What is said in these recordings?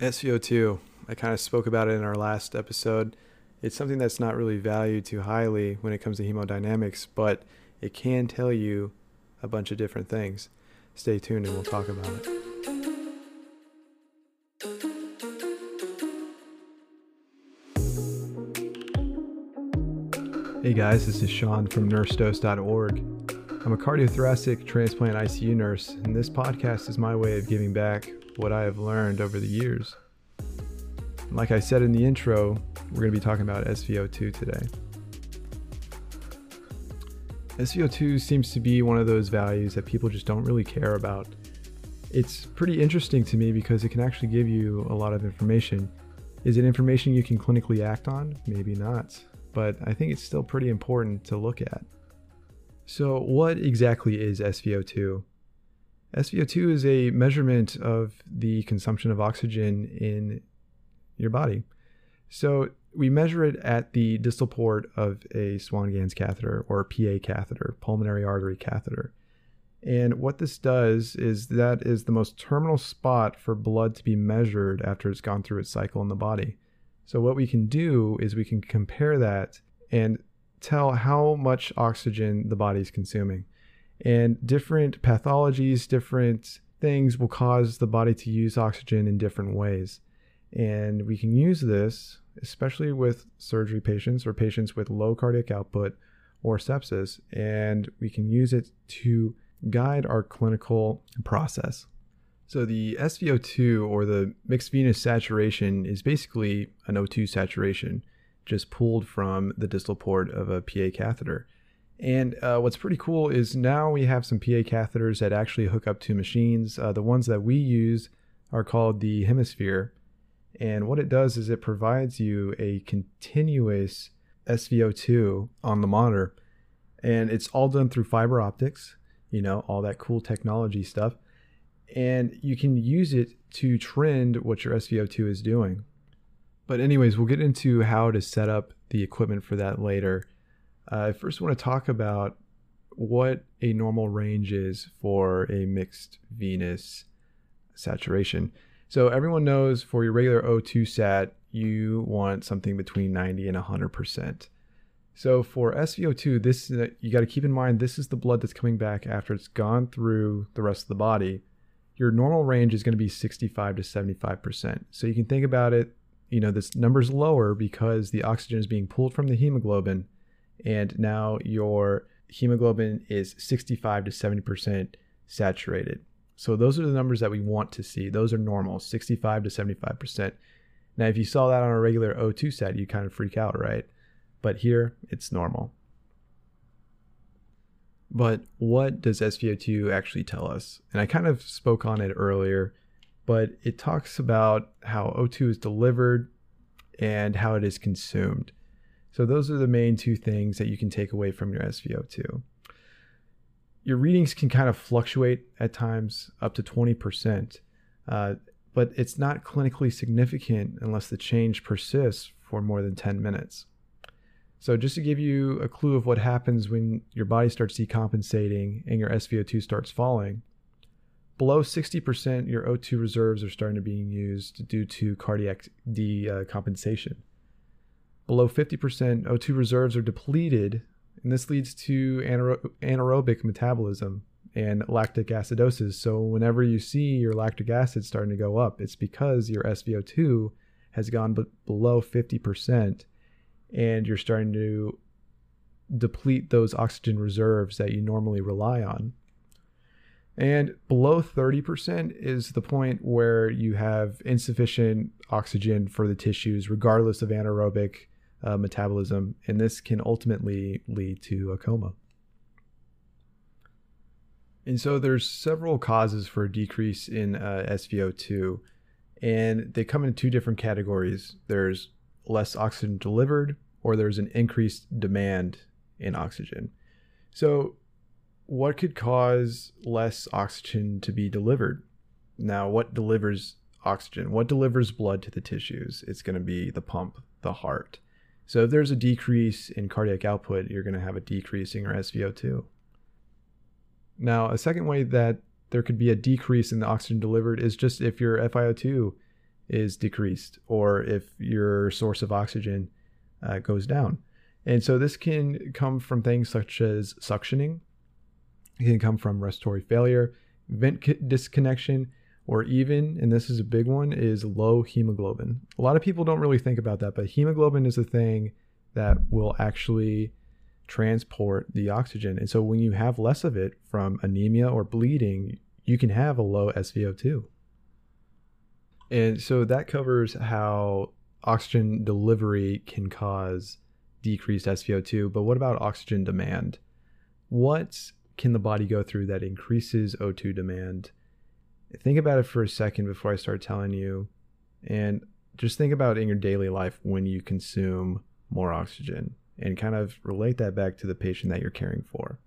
SVO2, I kind of spoke about it in our last episode. It's something that's not really valued too highly when it comes to hemodynamics, but it can tell you a bunch of different things. Stay tuned and we'll talk about it. Hey guys, this is Sean from nursedose.org. I'm a cardiothoracic transplant ICU nurse, and this podcast is my way of giving back what I have learned over the years. Like I said in the intro, we're going to be talking about SVO2 today. SVO2 seems to be one of those values that people just don't really care about. It's pretty interesting to me because it can actually give you a lot of information. Is it information you can clinically act on? Maybe not, but I think it's still pretty important to look at. So, what exactly is SVO2? SVO2 is a measurement of the consumption of oxygen in your body. So we measure it at the distal port of a Swan-Ganz catheter or PA catheter, pulmonary artery catheter. And what this does is that is the most terminal spot for blood to be measured after it's gone through its cycle in the body. So what we can do is we can compare that and tell how much oxygen the body is consuming. And different pathologies, different things will cause the body to use oxygen in different ways. And we can use this, especially with surgery patients or patients with low cardiac output or sepsis, and we can use it to guide our clinical process. So, the SVO2 or the mixed venous saturation is basically an O2 saturation just pulled from the distal port of a PA catheter. And uh, what's pretty cool is now we have some PA catheters that actually hook up to machines. Uh, the ones that we use are called the HemoSphere. And what it does is it provides you a continuous SVO2 on the monitor. And it's all done through fiber optics, you know, all that cool technology stuff. And you can use it to trend what your SVO2 is doing. But, anyways, we'll get into how to set up the equipment for that later. Uh, I first want to talk about what a normal range is for a mixed venous saturation. So everyone knows for your regular O2 sat, you want something between 90 and 100%. So for SVO2, this you got to keep in mind this is the blood that's coming back after it's gone through the rest of the body. Your normal range is going to be 65 to 75%. So you can think about it, you know, this number's lower because the oxygen is being pulled from the hemoglobin and now your hemoglobin is 65 to 70% saturated. So those are the numbers that we want to see. Those are normal, 65 to 75%. Now, if you saw that on a regular O2 set, you kind of freak out, right? But here, it's normal. But what does SVO2 actually tell us? And I kind of spoke on it earlier, but it talks about how O2 is delivered and how it is consumed. So those are the main two things that you can take away from your SVO2. Your readings can kind of fluctuate at times up to 20%, uh, but it's not clinically significant unless the change persists for more than 10 minutes. So, just to give you a clue of what happens when your body starts decompensating and your SVO2 starts falling, below 60%, your O2 reserves are starting to be used due to cardiac decompensation. Below 50%, O2 reserves are depleted, and this leads to anaer- anaerobic metabolism and lactic acidosis. So, whenever you see your lactic acid starting to go up, it's because your SVO2 has gone b- below 50% and you're starting to deplete those oxygen reserves that you normally rely on. And below 30% is the point where you have insufficient oxygen for the tissues, regardless of anaerobic uh, metabolism, and this can ultimately lead to a coma. And so there's several causes for a decrease in uh, SVO2, and they come in two different categories. There's less oxygen delivered, or there's an increased demand in oxygen. So, what could cause less oxygen to be delivered? Now, what delivers oxygen? What delivers blood to the tissues? It's going to be the pump, the heart. So if there's a decrease in cardiac output, you're going to have a decrease in your SVO2. Now, a second way that there could be a decrease in the oxygen delivered is just if your FiO2 is decreased or if your source of oxygen uh, goes down. And so this can come from things such as suctioning, it can come from respiratory failure, vent disconnection, or even, and this is a big one, is low hemoglobin. A lot of people don't really think about that, but hemoglobin is the thing that will actually transport the oxygen. And so when you have less of it from anemia or bleeding, you can have a low SVO2. And so that covers how oxygen delivery can cause decreased SVO2. But what about oxygen demand? What can the body go through that increases O2 demand? Think about it for a second before I start telling you. And just think about in your daily life when you consume more oxygen and kind of relate that back to the patient that you're caring for.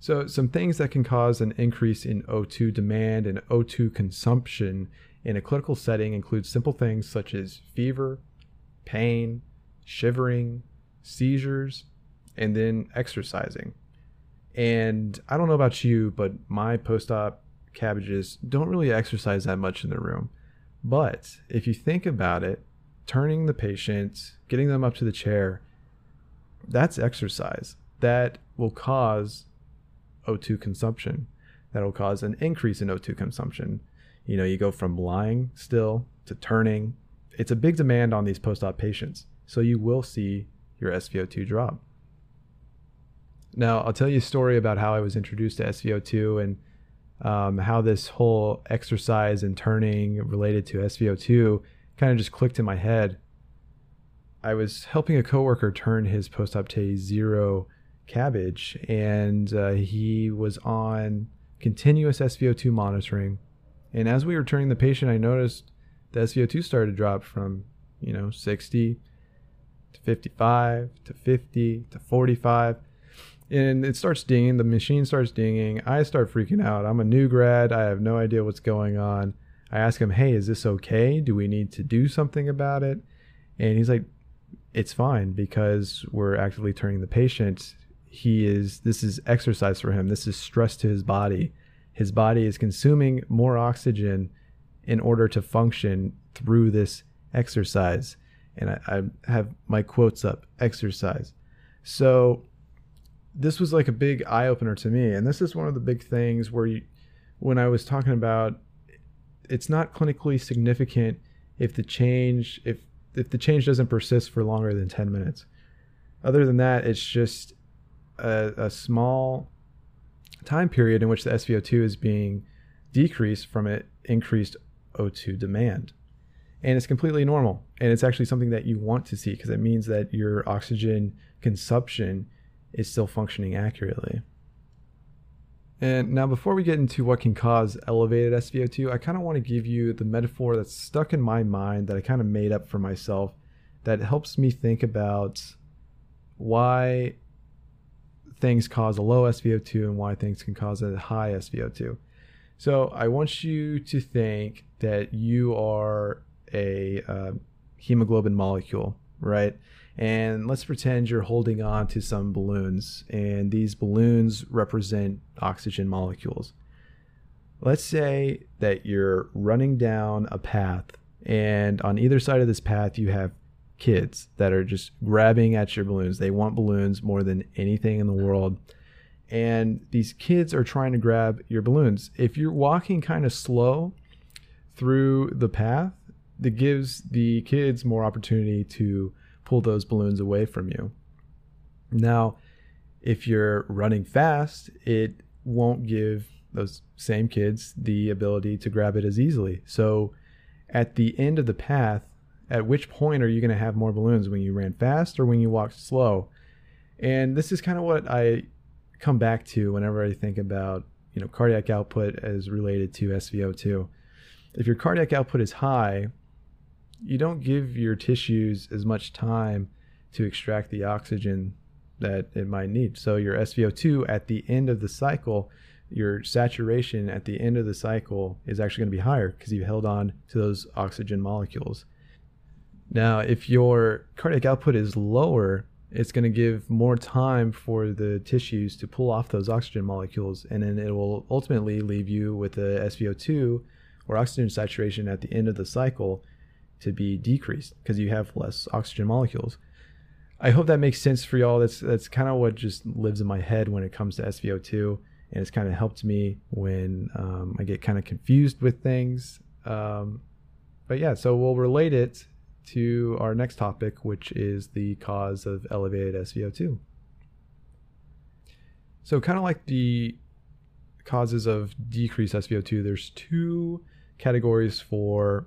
So, some things that can cause an increase in O2 demand and O2 consumption in a clinical setting include simple things such as fever, pain, shivering, seizures, and then exercising. And I don't know about you, but my post op CABGs don't really exercise that much in the room. But if you think about it, turning the patient, getting them up to the chair, that's exercise. That will cause O2 consumption. That'll cause an increase in O2 consumption. You know, you go from lying still to turning. It's a big demand on these post op patients. So you will see your SVO2 drop. Now, I'll tell you a story about how I was introduced to SVO2 and um, how this whole exercise and turning related to SVO2 kind of just clicked in my head. I was helping a coworker turn his post-op zero CABG, and uh, he was on continuous SVO2 monitoring. And as we were turning the patient, I noticed the SVO2 started to drop from, you know, 60 to 55 to 50 to 45 and it starts dinging. The machine starts dinging. I start freaking out. I'm a new grad. I have no idea what's going on. I ask him, "Hey, is this okay? Do we need to do something about it?" And he's like, "It's fine because we're actively turning the patient. He is. This is exercise for him. This is stress to his body. His body is consuming more oxygen in order to function through this exercise." And I, I have my quotes up: exercise. So this was like a big eye opener to me. And this is one of the big things where you, when I was talking about it's not clinically significant if the change if if the change doesn't persist for longer than 10 minutes. Other than that, it's just a, a small time period in which the SVO2 is being decreased from an increased O2 demand. And it's completely normal. And it's actually something that you want to see because it means that your oxygen consumption is still functioning accurately. And now, before we get into what can cause elevated SVO2, I kind of want to give you the metaphor that's stuck in my mind that I kind of made up for myself that helps me think about why things cause a low SVO2 and why things can cause a high SVO2. So, I want you to think that you are a uh, hemoglobin molecule, right? And let's pretend you're holding on to some balloons, and these balloons represent oxygen molecules. Let's say that you're running down a path, and on either side of this path, you have kids that are just grabbing at your balloons. They want balloons more than anything in the world. And these kids are trying to grab your balloons. If you're walking kind of slow through the path, that gives the kids more opportunity to pull those balloons away from you. Now, if you're running fast, it won't give those same kids the ability to grab it as easily. So, at the end of the path, at which point are you going to have more balloons when you ran fast or when you walked slow? And this is kind of what I come back to whenever I think about, you know, cardiac output as related to SVO2. If your cardiac output is high, you don't give your tissues as much time to extract the oxygen that it might need. So your SVO2 at the end of the cycle, your saturation at the end of the cycle is actually going to be higher because you've held on to those oxygen molecules. Now, if your cardiac output is lower, it's going to give more time for the tissues to pull off those oxygen molecules, and then it will ultimately leave you with a SVO2 or oxygen saturation at the end of the cycle to be decreased because you have less oxygen molecules. I hope that makes sense for y'all. That's that's kind of what just lives in my head when it comes to SVO2, and it's kind of helped me when um, I get kind of confused with things. Um, but yeah, so we'll relate it to our next topic, which is the cause of elevated SVO2. So, kind of like the causes of decreased SVO2, there's two categories for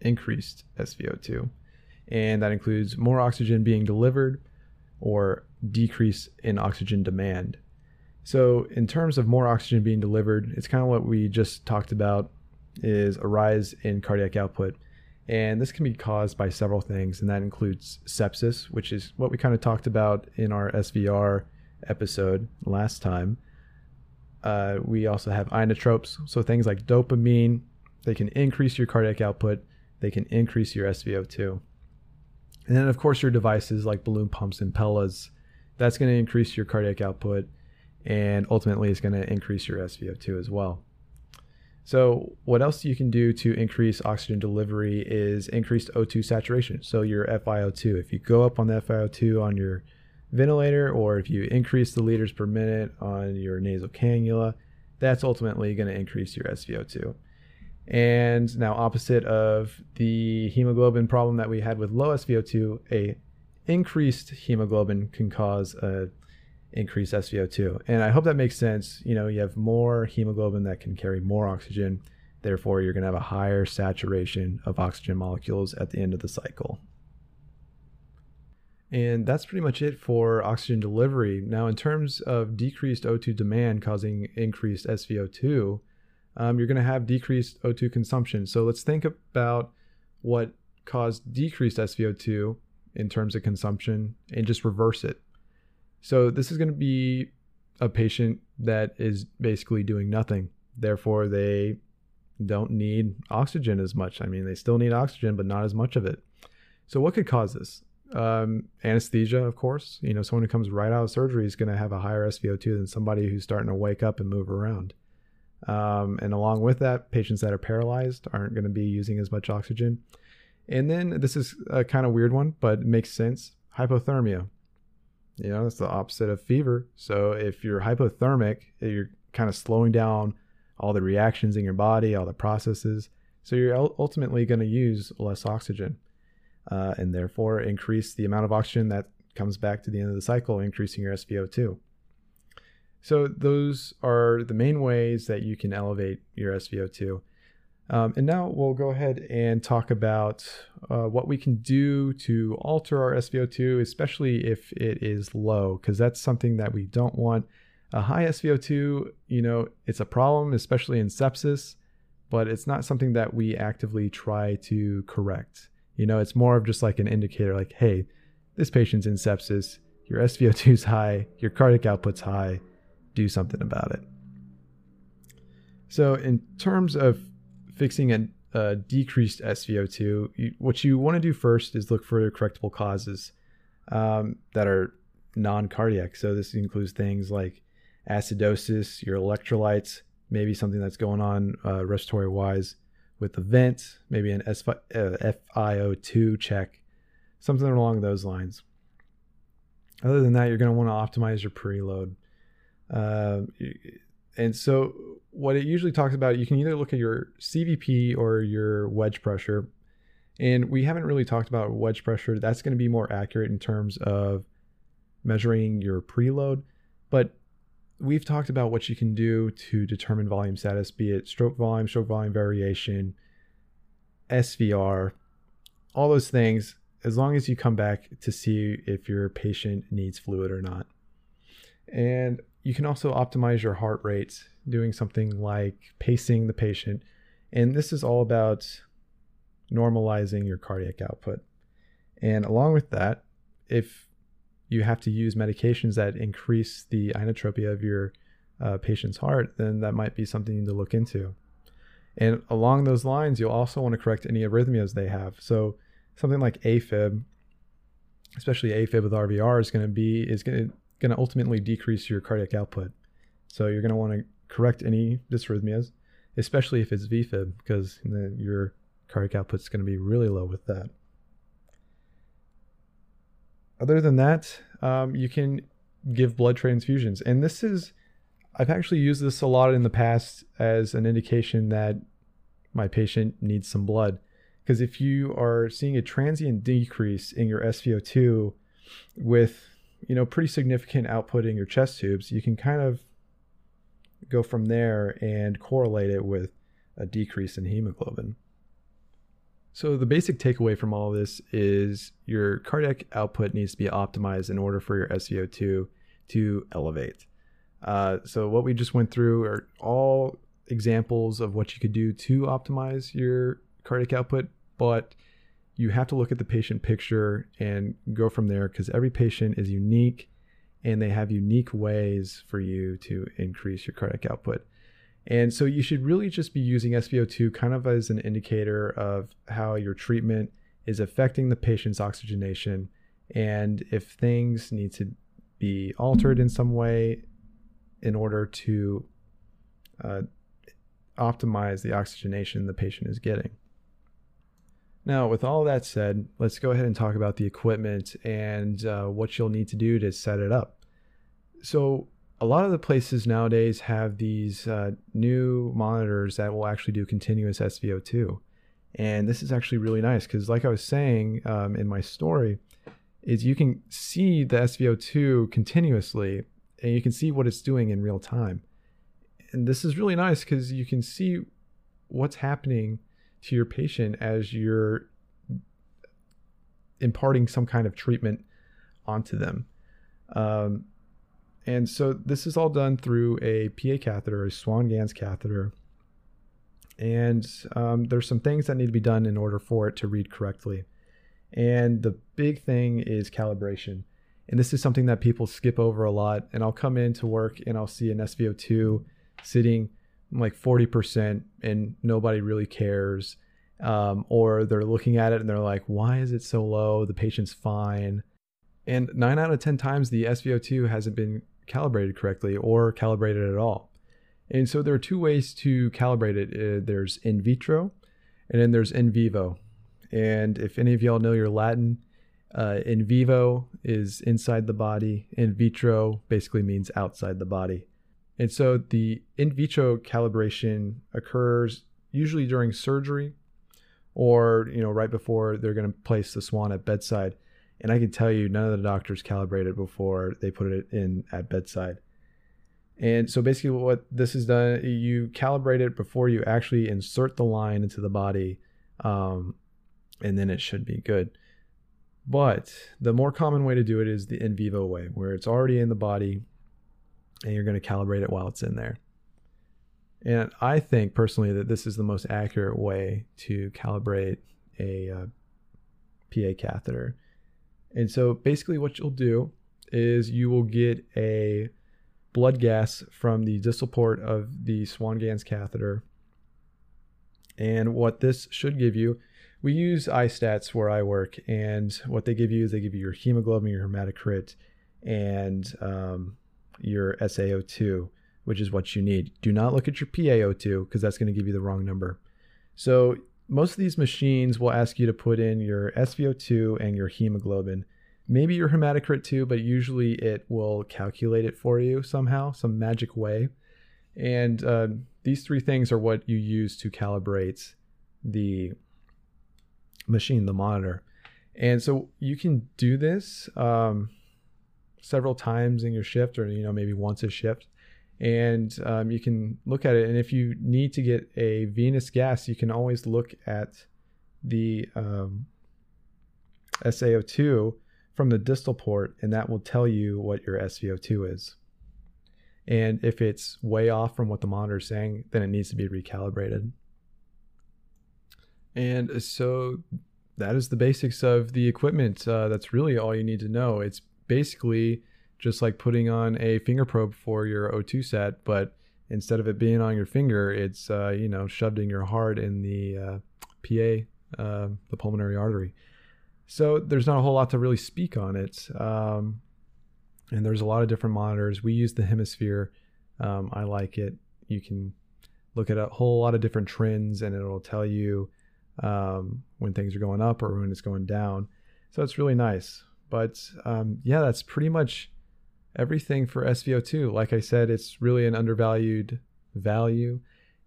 increased SVO2, and that includes more oxygen being delivered or decrease in oxygen demand. So, in terms of more oxygen being delivered, it's kind of what we just talked about is a rise in cardiac output. And this can be caused by several things, and that includes sepsis, which is what we kind of talked about in our SVR episode last time. Uh, we also have inotropes, so things like dopamine, they can increase your cardiac output, they can increase your SVO2. And then, of course, your devices like balloon pumps and Impellas, that's going to increase your cardiac output and ultimately it's going to increase your SVO2 as well. So, what else you can do to increase oxygen delivery is increased O2 saturation. So, your FiO2. If you go up on the FiO2 on your ventilator or if you increase the liters per minute on your nasal cannula, that's ultimately going to increase your SVO2. And now, opposite of the hemoglobin problem that we had with low SVO2, a increased hemoglobin can cause a increased SVO2. And I hope that makes sense. You know, you have more hemoglobin that can carry more oxygen. Therefore, you're going to have a higher saturation of oxygen molecules at the end of the cycle. And that's pretty much it for oxygen delivery. Now, in terms of decreased O2 demand causing increased SVO2, um, you're going to have decreased O2 consumption. So let's think about what caused decreased SVO2 in terms of consumption and just reverse it. So this is going to be a patient that is basically doing nothing. Therefore, they don't need oxygen as much. I mean, they still need oxygen, but not as much of it. So, what could cause this? um, anesthesia, of course. You know, someone who comes right out of surgery is going to have a higher SVO2 than somebody who's starting to wake up and move around. Um, and along with that, patients that are paralyzed aren't going to be using as much oxygen. And then this is a kind of weird one, but it makes sense hypothermia. You know, it's the opposite of fever. So if you're hypothermic, you're kind of slowing down all the reactions in your body, all the processes. So you're ultimately going to use less oxygen uh, and therefore increase the amount of oxygen that comes back to the end of the cycle, increasing your SVO2. So those are the main ways that you can elevate your SVO2. Um, and now we'll go ahead and talk about uh, what we can do to alter our SVO2, especially if it is low, because that's something that we don't want. A high SVO2, you know, it's a problem, especially in sepsis, but it's not something that we actively try to correct. You know, it's more of just like an indicator like, hey, this patient's in sepsis, your SVO2 is high, your cardiac output's high, do something about it. So, in terms of fixing a, a decreased SVO2, you, what you want to do first is look for correctable causes um, that are non cardiac. So, this includes things like acidosis, your electrolytes, maybe something that's going on uh, respiratory wise, with the vent, maybe an FiO2 uh, check, something along those lines. Other than that, you're going to want to optimize your preload. Uh, and so, what it usually talks about, you can either look at your CVP or your wedge pressure. And we haven't really talked about wedge pressure. That's going to be more accurate in terms of measuring your preload. But we've talked about what you can do to determine volume status, be it stroke volume, stroke volume variation, SVR, all those things, as long as you come back to see if your patient needs fluid or not. And you can also optimize your heart rate doing something like pacing the patient. And this is all about normalizing your cardiac output. And along with that, if you have to use medications that increase the inotropy of your uh, patient's heart, then that might be something to look into. And along those lines, you'll also want to correct any arrhythmias they have. So something like AFib, especially AFib with RVR, is going to be is going to going to ultimately decrease your cardiac output. So you're going to want to correct any dysrhythmias. especially if it's VFib, because your cardiac output is going to be really low with that. Other than that, um, you can give blood transfusions. And this is, I've actually used this a lot in the past as an indication that my patient needs some blood. Because if you are seeing a transient decrease in your SpO2 with, you know, pretty significant output in your chest tubes, you can kind of go from there and correlate it with a decrease in hemoglobin. So the basic takeaway from all this is your cardiac output needs to be optimized in order for your SpO2 to elevate. Uh, so what we just went through are all examples of what you could do to optimize your cardiac output, but you have to look at the patient picture and go from there because every patient is unique and they have unique ways for you to increase your cardiac output. And so you should really just be using SpO2 kind of as an indicator of how your treatment is affecting the patient's oxygenation and if things need to be altered in some way in order to uh, optimize the oxygenation the patient is getting. Now, with all that said, let's go ahead and talk about the equipment and uh, what you'll need to do to set it up. So, a lot of the places nowadays have these uh, new monitors that will actually do continuous SVO2. And this is actually really nice because, like I was saying um, in my story, is you can see the SVO2 continuously and you can see what it's doing in real time. And this is really nice because you can see what's happening to your patient as you're imparting some kind of treatment onto them. Um, and so this is all done through a PA catheter, a Swan-Ganz catheter. And um, there's some things that need to be done in order for it to read correctly. And the big thing is calibration. And this is something that people skip over a lot. And I'll come into work and I'll see an SpO2 sitting like 40% and nobody really cares. Um, or they're looking at it and they're like, why is it so low? The patient's fine. And nine out of 10 times, the SpO2 hasn't been calibrated correctly or calibrated at all. And so there are two ways to calibrate it uh, there's in vitro and then there's in vivo. And if any of y'all know your Latin, uh, in vivo is inside the body, in vitro basically means outside the body. And so the in vitro calibration occurs usually during surgery or you know right before they're going to place the swan at bedside and I can tell you, none of the doctors calibrated it before they put it in at bedside. And so basically, what this is done, you calibrate it before you actually insert the line into the body, um, and then it should be good. But the more common way to do it is the in vivo way, where it's already in the body and you're going to calibrate it while it's in there. And I think personally that this is the most accurate way to calibrate a uh, PA catheter and so basically, what you'll do is you will get a blood gas from the distal port of the Swan-Ganz catheter. And what this should give you, we use iStats where I work, and what they give you is they give you your hemoglobin, your hematocrit, and um, your SaO2, which is what you need. Do not look at your PaO2 because that's going to give you the wrong number. So most of these machines will ask you to put in your SpO2 and your hemoglobin. Maybe your hematocrit too, but usually it will calculate it for you somehow, some magic way. And uh, these three things are what you use to calibrate the machine, the monitor. And so you can do this um, several times in your shift, or you know maybe once a shift and um, you can look at it. And if you need to get a venous gas, you can always look at the um, SaO2 from the distal port, and that will tell you what your svo2 is. And if it's way off from what the monitor is saying, then it needs to be recalibrated. And so that is the basics of the equipment. Uh, that's really all you need to know. It's basically just like putting on a finger probe for your O2 set, but instead of it being on your finger, it's uh, you know shoved in your heart in the uh, PA, uh, the pulmonary artery. So there's not a whole lot to really speak on it, um, and there's a lot of different monitors. We use the HemoSphere. Um, I like it. You can look at a whole lot of different trends and it'll tell you um, when things are going up or when it's going down. So it's really nice. But um, yeah, that's pretty much everything for SVO2. Like I said, it's really an undervalued value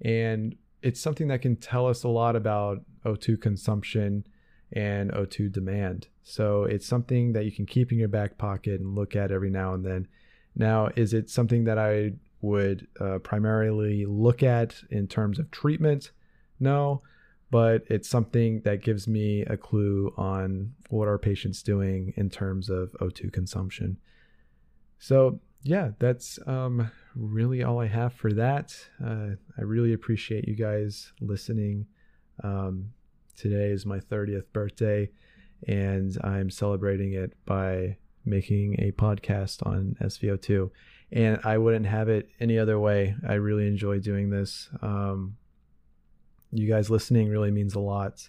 and it's something that can tell us a lot about O2 consumption and O2 demand. So it's something that you can keep in your back pocket and look at every now and then. Now, is it something that I would uh, primarily look at in terms of treatment? No, but it's something that gives me a clue on what our patient's doing in terms of O2 consumption. So, yeah, that's um, really all I have for that. Uh, I really appreciate you guys listening. Um, today is my 30th birthday, and I'm celebrating it by making a podcast on SVO2. And I wouldn't have it any other way. I really enjoy doing this. Um, you guys listening really means a lot.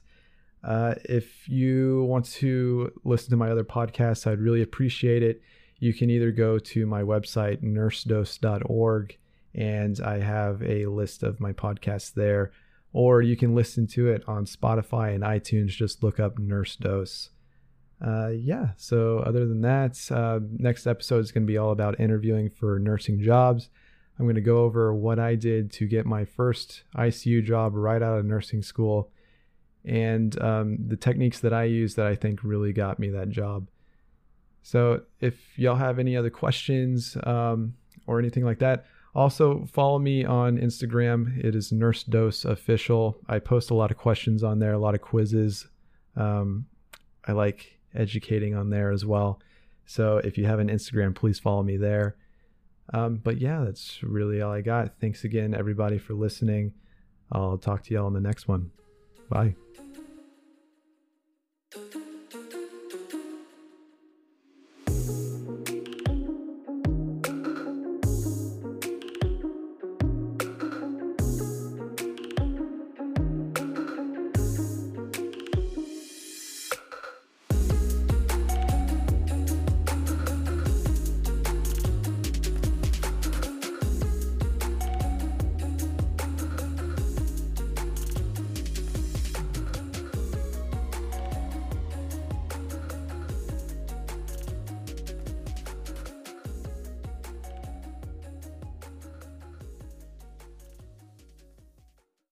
Uh, if you want to listen to my other podcasts, I'd really appreciate it. You can either go to my website, nursedose.org, and I have a list of my podcasts there, or you can listen to it on Spotify and iTunes. Just look up Nurse Dose. Uh, yeah, so other than that, uh, next episode is going to be all about interviewing for nursing jobs. I'm going to go over what I did to get my first ICU job right out of nursing school and um, the techniques that I use that I think really got me that job. So if y'all have any other questions um, or anything like that, also follow me on Instagram. It is Nurse Dose Official. I post a lot of questions on there, a lot of quizzes. Um, I like educating on there as well. So if you have an Instagram, please follow me there. Um, but yeah, that's really all I got. Thanks again, everybody, for listening. I'll talk to y'all in the next one. Bye.